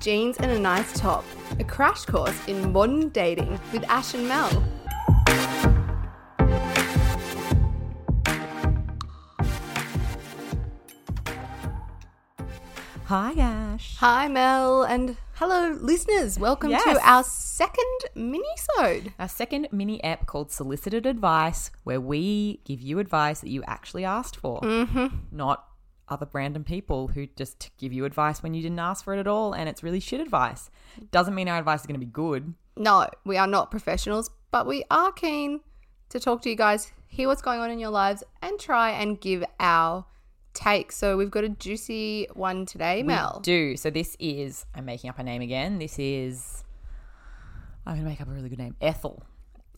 Jeans and a Nice Top, a crash course in modern dating with Ash and Mel. Hi, Ash. Hi, Mel, and hello, listeners. Welcome Yes. to our second mini-sode. Our second mini app called Solicited Advice, where we give you advice that you actually asked for, mm-hmm. not other random people who just give you advice when you didn't ask for it at all, and it's really shit advice. Doesn't mean our advice is going to be good. No, we are not professionals, but we are keen to talk to you guys, hear what's going on in your lives, and try and give our take. So we've got a juicy one today, Mel. Do so. This is I'm making up a name again. This is I'm going to make up a really good name. Ethel.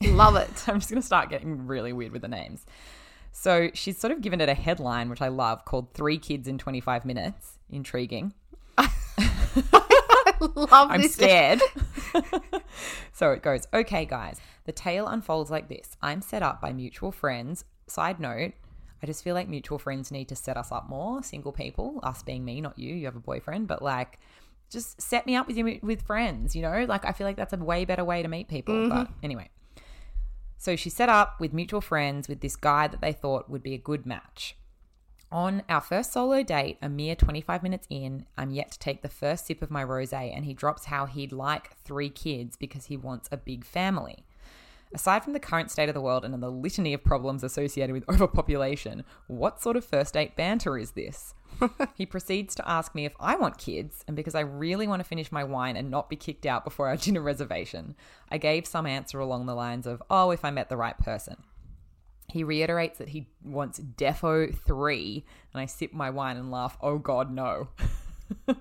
Love it. I'm just going to start getting really weird with the names. So she's sort of given it a headline, which I love, called Three Kids in 25 Minutes. Intriguing. I Love I'm this. scared. so it goes, okay, guys. The tale unfolds like this I'm set up by mutual friends. Side note, I just feel like mutual friends need to set us up more, single people, us being me, not you. You have a boyfriend, but like, just set me up with you with friends, you know? Like, I feel like that's a way better way to meet people. But mm-hmm. anyway. So she set up with mutual friends with this guy that they thought would be a good match. On our first solo date, a mere 25 minutes in, I'm yet to take the first sip of my rose, and he drops how he'd like three kids because he wants a big family. Aside from the current state of the world and the litany of problems associated with overpopulation, what sort of first date banter is this? he proceeds to ask me if I want kids, and because I really want to finish my wine and not be kicked out before our dinner reservation, I gave some answer along the lines of, oh, if I met the right person. He reiterates that he wants Defo 3, and I sip my wine and laugh, oh god, no.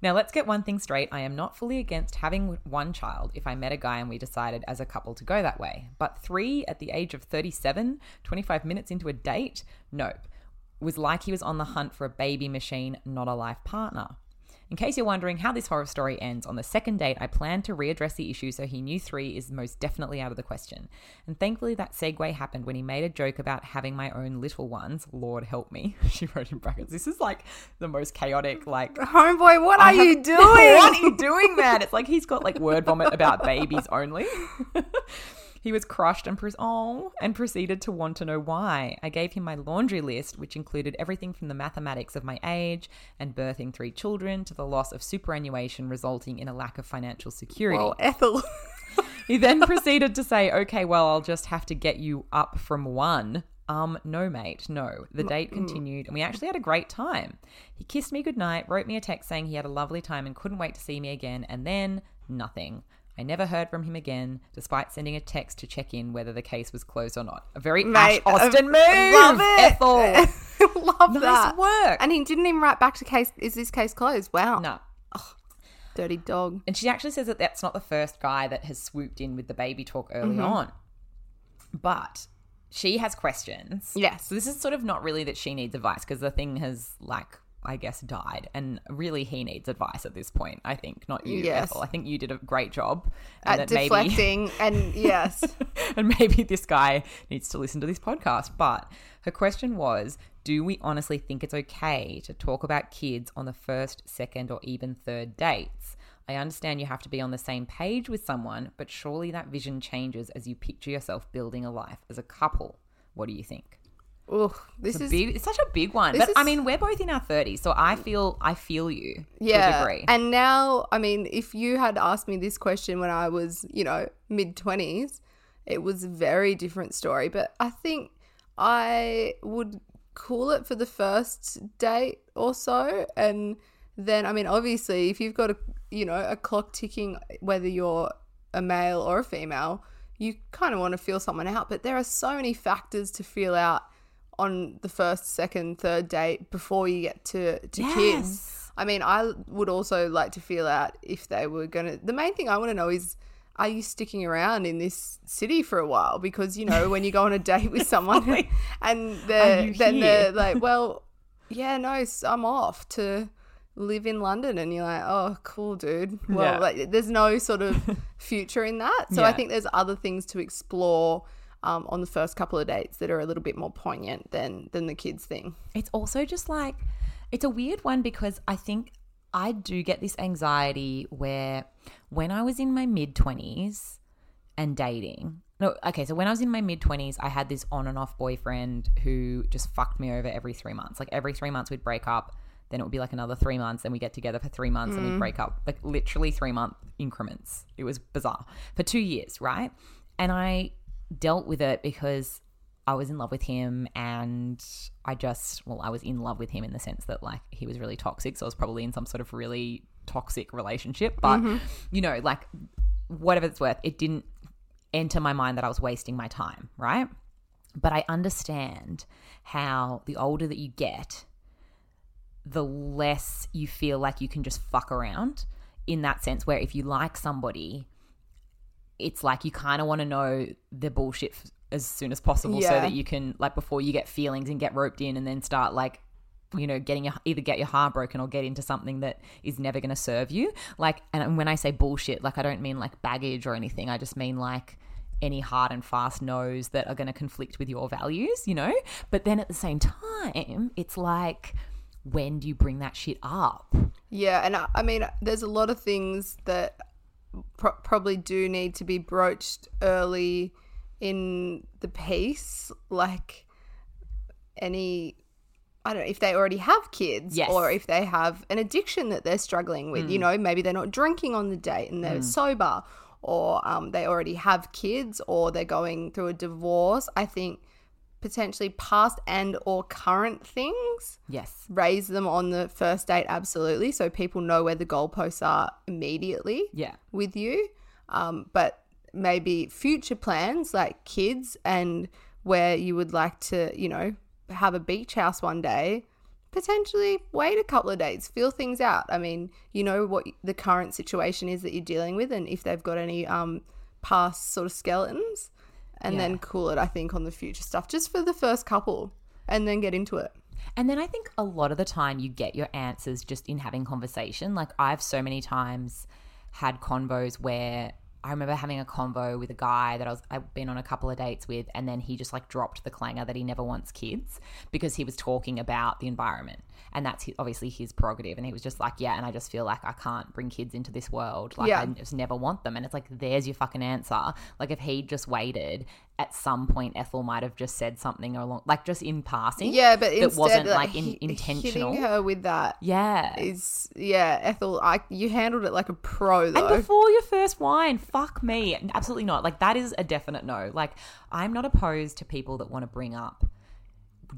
now, let's get one thing straight. I am not fully against having one child if I met a guy and we decided as a couple to go that way. But three at the age of 37, 25 minutes into a date? Nope. Was like he was on the hunt for a baby machine, not a life partner. In case you're wondering how this horror story ends, on the second date, I planned to readdress the issue so he knew three is most definitely out of the question. And thankfully, that segue happened when he made a joke about having my own little ones. Lord help me. She wrote in brackets. This is like the most chaotic, like. Homeboy, what are you doing? what are you doing, man? It's like he's got like word vomit about babies only. He was crushed and, pre- oh, and proceeded to want to know why. I gave him my laundry list, which included everything from the mathematics of my age and birthing three children to the loss of superannuation resulting in a lack of financial security. Well, Ethel. He then proceeded to say, okay, well, I'll just have to get you up from one. Um, no, mate, no. The date continued, and we actually had a great time. He kissed me goodnight, wrote me a text saying he had a lovely time and couldn't wait to see me again, and then nothing. I never heard from him again, despite sending a text to check in whether the case was closed or not. A very Mate, Ash Austin I move, love it. Ethel. Love Nice that. work. And he didn't even write back to case, is this case closed? Wow. no, Dirty dog. And she actually says that that's not the first guy that has swooped in with the baby talk early Mm-hmm. on. But she has questions. Yes. So this is sort of not really that she needs advice because the thing has like I guess died and really he needs advice at this point. I think not you, Yes. Ethel. I think you did a great job At that maybe- deflecting. and yes. and maybe this guy needs to listen to this podcast. But her question was Do we honestly think it's okay to talk about kids on the first, second, or even third dates? I understand you have to be on the same page with someone, but surely that vision changes as you picture yourself building a life as a couple. What do you think? Ugh, this It's, is big, it's such a big one. But I mean, we're both in our 30s, so I feel I feel you to a yeah. degree. And now, I mean, if you had asked me this question when I was, you know, mid 20s, it was a very different story. But I think I would cool it for the first date or so. And then, I mean, obviously, if you've got a, you know, a clock ticking, whether you're a male or a female, you kind of want to feel someone out. But there are so many factors to feel out on the first, second, third date before you get to, to kids. I mean, I would also like to feel out if they were going to. The main thing I want to know is are you sticking around in this city for a while? Because, you know, when you go on a date with someone and they're, then here? they're like, well, yeah, no, I'm off to live in London. And you're like, oh, cool, dude. Well, Yeah. like, there's no sort of future in that. So I think there's other things to explore. Um, on the first couple of dates that are a little bit more poignant than than the kids thing. It's also just like it's a weird one because I think I do get this anxiety where when I was in my mid 20s and dating, no, okay, so when I was in my mid 20s, I had this on and off boyfriend who just fucked me over every three months. Like every three months, we'd break up. Then it would be like another three months. Then we get together for three months and we break up. Like literally three month increments. It was bizarre for two years, right? And I dealt with it because I was in love with him and I just, well, I was in love with him in the sense that like he was really toxic. So I was probably in some sort of really toxic relationship. But, mm-hmm. you know, like whatever it's worth, it didn't enter my mind that I was wasting my time, right? But I understand how the older that you get, the less you feel like you can just fuck around in that sense, where if you like somebody, it's like you kind of want to know the bullshit f- as soon as possible so that you can, like, before you get feelings and get roped in and then start, like, you know, getting your, either get your heart broken or get into something that is never going to serve you. Like, and when I say bullshit, like, I don't mean like baggage or anything. I just mean like any hard and fast no's that are going to conflict with your values, you know? But then at the same time, it's like, when do you bring that shit up? Yeah, and I, I mean, there's a lot of things that pro- probably do need to be broached early in the piece, like any. I don't know if they already have kids Yes. or if they have an addiction that they're struggling with. You know, maybe they're not drinking on the date and they're sober, or um, they already have kids, or they're going through a divorce. I think potentially past and or current things Yes. raise them on the first date absolutely so people know where the goalposts are immediately Yeah. with you um, but maybe future plans like kids and where you would like to you know have a beach house one day potentially wait a couple of days feel things out i mean you know what the current situation is that you're dealing with and if they've got any um, past sort of skeletons and Yeah. then cool it i think on the future stuff just for the first couple and then get into it And then I think a lot of the time you get your answers just in having conversation. Like I've so many times had convos where I remember having a convo with a guy that I was I've been on a couple of dates with and then he just like dropped the clanger that he never wants kids because he was talking about the environment. And that's his, obviously his prerogative and he was just like, yeah, and I just feel like I can't bring kids into this world. Like Yeah. I just never want them. And it's like there's your fucking answer. Like if he'd just waited at some point Ethel might have just said something along like just in passing Yeah, but it wasn't like, like in, hi- intentional. Hitting her with that Yeah. is yeah, Ethel. I you handled it like a pro though. And before your first wine, fuck me. Absolutely not. Like that is a definite no. Like I'm not opposed to people that want to bring up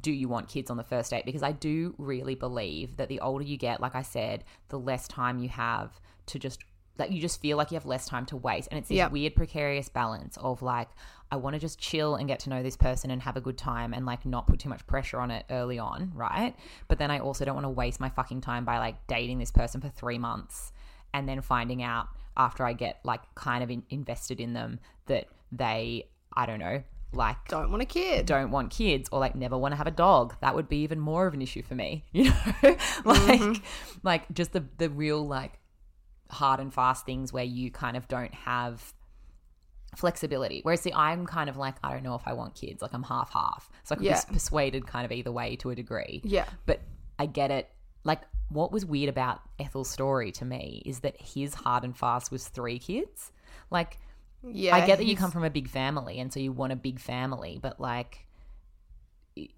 do you want kids on the first date because I do really believe that the older you get, like I said, the less time you have to just like you just feel like you have less time to waste and it's this Yep. weird precarious balance of like I want to just chill and get to know this person and have a good time and like not put too much pressure on it early on, right? But then I also don't want to waste my fucking time by like dating this person for 3 months and then finding out after I get like kind of in- invested in them that they I don't know, like Don't want a kid. don't want kids or like never want to have a dog that would be even more of an issue for me you know like mm-hmm. like just the the real like hard and fast things where you kind of don't have flexibility whereas see i'm kind of like i don't know if i want kids like i'm half half so i can Yeah. be persuaded kind of either way to a degree Yeah. but I get it. Like, what was weird about Ethel's story to me is that his hard and fast was three kids. Like, Yeah. I get that you come from a big family and so you want a big family, but like,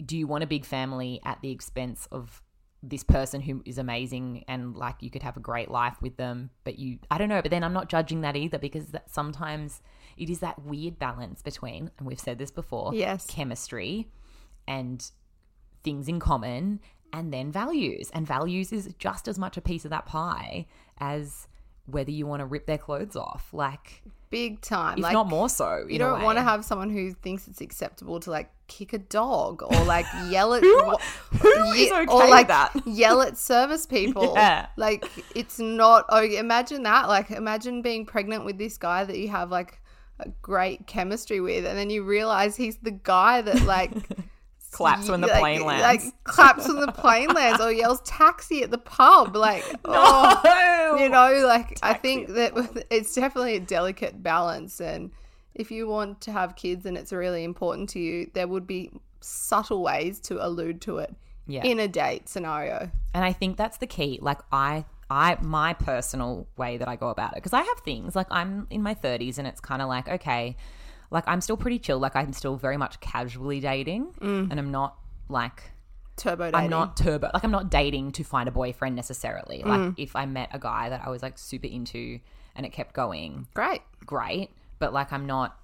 do you want a big family at the expense of this person who is amazing and like you could have a great life with them but you i don't know but then i'm not judging that either because that sometimes it is that weird balance between and we've said this before Yes. chemistry and things in common and then values and values is just as much a piece of that pie as whether you want to rip their clothes off like big time. if like not more so you don't want to have someone who thinks it's acceptable to like kick a dog or like yell at Who- who is ye- okay or like that? yell at service people. Yeah. Like it's not oh imagine that. Like imagine being pregnant with this guy that you have like a great chemistry with and then you realize he's the guy that like Claps when the like- plane lands. Like claps when the plane lands or yells taxi at the pub. Like oh you know like i think that it's definitely a delicate balance and if you want to have kids and it's really important to you there would be subtle ways to allude to it Yeah. in a date scenario And I think that's the key. Like I I my personal way that I go about it because I have things like I'm in my 30s and it's kind of like okay, like I'm still pretty chill. Like I'm still very much casually dating, mm. and I'm not like Turbo dating. I'm not turbo. Like I'm not dating to find a boyfriend necessarily. Like mm. if I met a guy that I was like super into and it kept going, Great. great. But like I'm not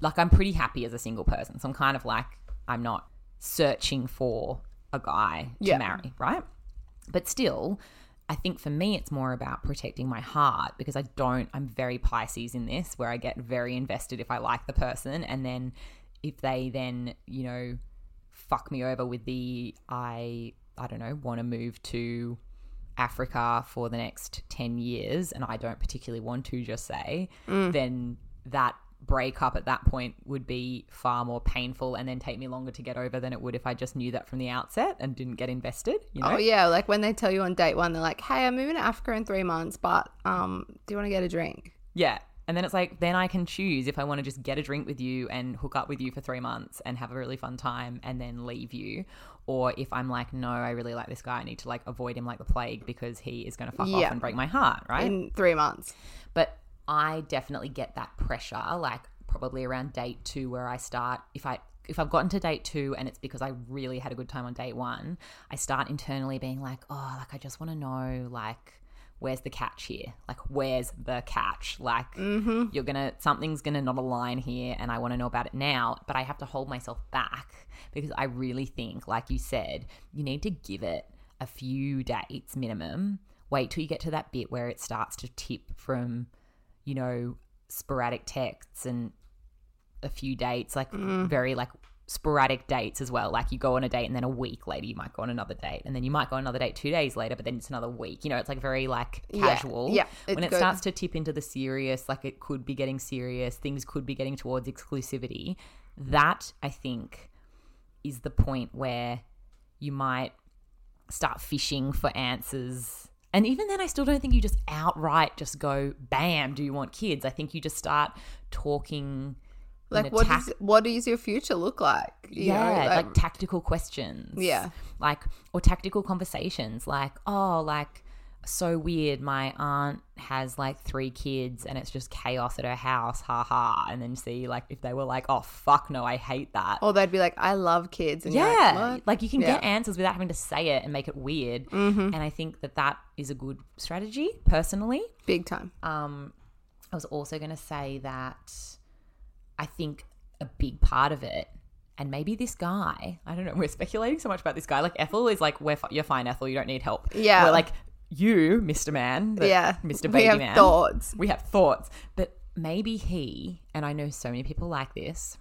like I'm pretty happy as a single person. So I'm kind of like I'm not searching for a guy to Yeah. marry, right? But still, I think for me it's more about protecting my heart because I don't I'm very Pisces in this where I get very invested if I like the person and then if they then, you know, fuck me over with the I I don't know, want to move to Africa for the next 10 years and I don't particularly want to just say, mm. then that breakup at that point would be far more painful and then take me longer to get over than it would if I just knew that from the outset and didn't get invested, you know? Oh yeah, like when they tell you on date one, they're like, "Hey, I'm moving to Africa in three months, but um, do you want to get a drink?" Yeah. And then it's like, then I can choose if I want to just get a drink with you and hook up with you for three months and have a really fun time and then leave you. Or if I'm like, no, I really like this guy. I need to like avoid him like the plague because he is going to fuck Yeah. off and break my heart, right? In three months. but I definitely get that pressure, like probably around date two, where I start if I if I've gotten to date two and it's because I really had a good time on date one, I start internally being like, oh, like I just want to know, like, where's the catch here? Like, where's the catch? Like, mm-hmm. you're gonna something's gonna not align here, and I want to know about it now. But I have to hold myself back because I really think, like you said, you need to give it a few dates minimum. Wait till you get to that bit where it starts to tip from you know, sporadic texts and a few dates, like mm. very like sporadic dates as well. Like you go on a date and then a week later you might go on another date and then you might go on another date two days later, but then it's another week. You know, it's like very like casual. yeah, when it good. starts to tip into the serious, like it could be getting serious, things could be getting towards exclusivity. That I think is the point where you might start fishing for answers. And even then, I still don't think you just outright just go, bam, do you want kids? I think you just start talking. Like, what tac- does what does your future look like? You know, yeah, like, tactical questions. Yeah. Like, or tactical conversations like, oh, like, so weird. My aunt has like three kids and it's just chaos at her house. Ha ha. And then see, like, if they were like, oh, fuck no, I hate that. or they'd be like, "I love kids," and Yeah, like, like, you can Yeah. get answers without having to say it and make it weird. Mm-hmm. And I think that that is a good strategy, personally. big time. Um, I was also going to say that I think a big part of it, and maybe this guy, I don't know, we're speculating so much about this guy. Like Ethel is like, we're fi- you're fine, Ethel, you don't need help. Yeah. we're like you, Mister Man, yeah, Mr. Baby We have Man. thoughts. We have thoughts, but maybe he, and I know so many people like this,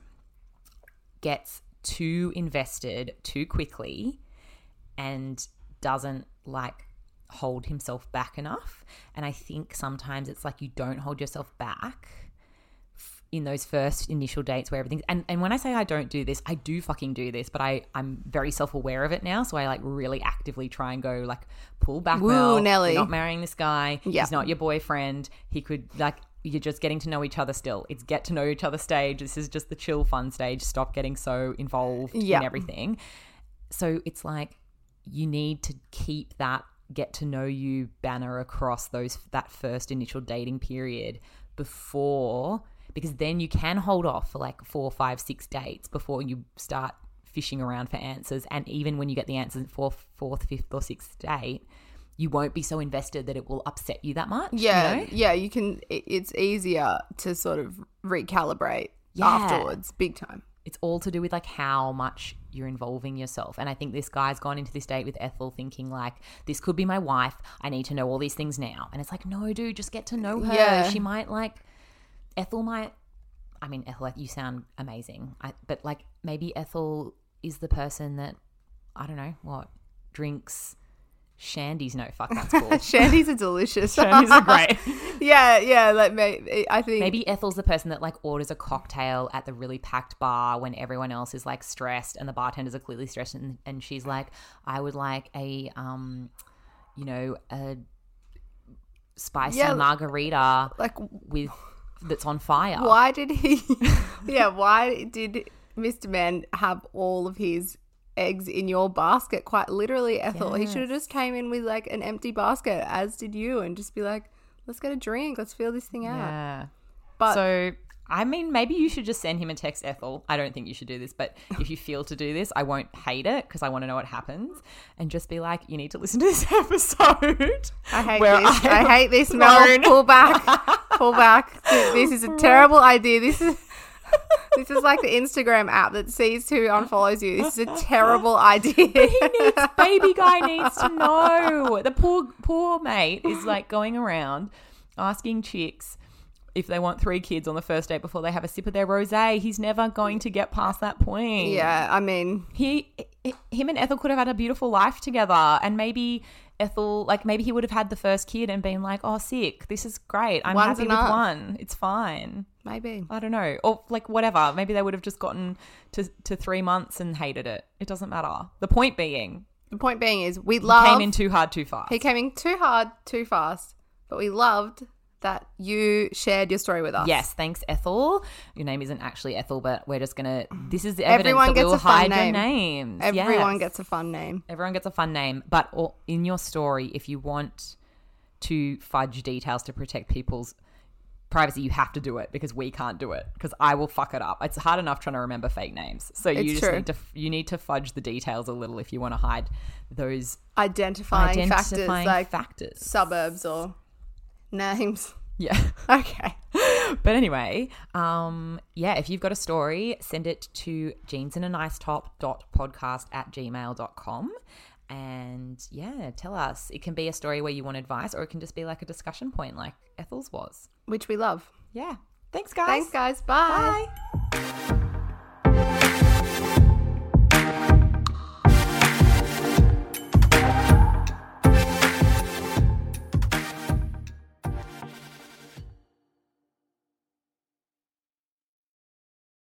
gets too invested too quickly and doesn't like hold himself back enough. And I think sometimes it's like you don't hold yourself back in those first initial dates where everything's and, and when I say I don't do this, I do fucking do this, but I, I'm very self aware of it now. So I like really actively try and go like pull back. Woo, Mel. Nelly. You're not marrying this guy. Yeah. He's not your boyfriend. He could like you're just getting to know each other still. It's get to know each other stage. This is just the chill fun stage. Stop getting so involved Yeah. in everything. So it's like you need to keep that get to know you banner across those that first initial dating period before because then you can hold off for like four, five, six dates before you start fishing around for answers. And even when you get the answers in fourth, fourth, fifth, or sixth date, you won't be so invested that it will upset you that much. you Yeah, know? yeah. You can. It's easier to sort of recalibrate Yeah. afterwards, big time. it's all to do with like how much you're involving yourself. And I think this guy's gone into this date with Ethel thinking like, this could be my wife. I need to know all these things now. And it's like, no, dude, just get to know her. Yeah. She might like, Ethel might, I mean, Ethel, you sound amazing. I, but like maybe Ethel is the person that, I don't know, what, drinks shandies. No, fuck, that's cool. Shandies are delicious. Shandies are great. yeah, yeah. Like maybe I think Maybe Ethel's the person that like orders a cocktail at the really packed bar when everyone else is like stressed and the bartenders are clearly stressed and, and she's like, I would like a um, you know, a spicy Yeah. margarita like with that's on fire. why did he? yeah, why did Mr. Man have all of his eggs in your basket, quite literally, Ethel. He should have just came in with like an empty basket, as did you, and just be like, let's get a drink, let's feel this thing out. Yeah. But So, I mean, maybe you should just send him a text, Ethel. I don't think you should do this, but if you feel to do this, I won't hate it because I want to know what happens. And just be like, you need to listen to this episode. I hate this. I, have hate this. Mel, pull back. Pull back. This is a oh terrible idea. This is this is like the Instagram app that sees who unfollows you. This is a terrible idea. he needs baby guy needs to know. The poor poor mate is like going around asking chicks if they want three kids on the first date before they have a sip of their rosé. He's never going to get past that point. yeah, I mean, he him and Ethel could have had a beautiful life together and maybe Ethel like maybe he would have had the first kid and been like oh sick this is great I'm One's happy enough. with one. It's fine. Maybe. I don't know. Or like whatever. Maybe they would have just gotten to to 3 months and hated it. It doesn't matter. The point being The point being is we he love came in too hard too fast. he came in too hard, too fast, but we loved that you shared your story with us. Yes, thanks, Ethel. Your name isn't actually Ethel, but we're just gonna. This is the evidence Everyone that we will a fun hide name. their names. Everyone Yes. gets a fun name. Everyone gets a fun name, but in your story, if you want to fudge details to protect people's privacy, you have to do it because we can't do it because I will fuck it up. It's hard enough trying to remember fake names, so you just true. need to you need to fudge the details a little if you want to hide those Identifying, factors identifying like factors. suburbs or names. Yeah. Okay. but anyway, um, yeah, if you've got a story, send it to jeansinanice.top.podcast at gmail.com. And yeah, tell us. It can be a story where you want advice, or it can just be like a discussion point, like Ethel's was. Which we love. Yeah. Thanks, guys. Thanks, guys. Bye. Bye.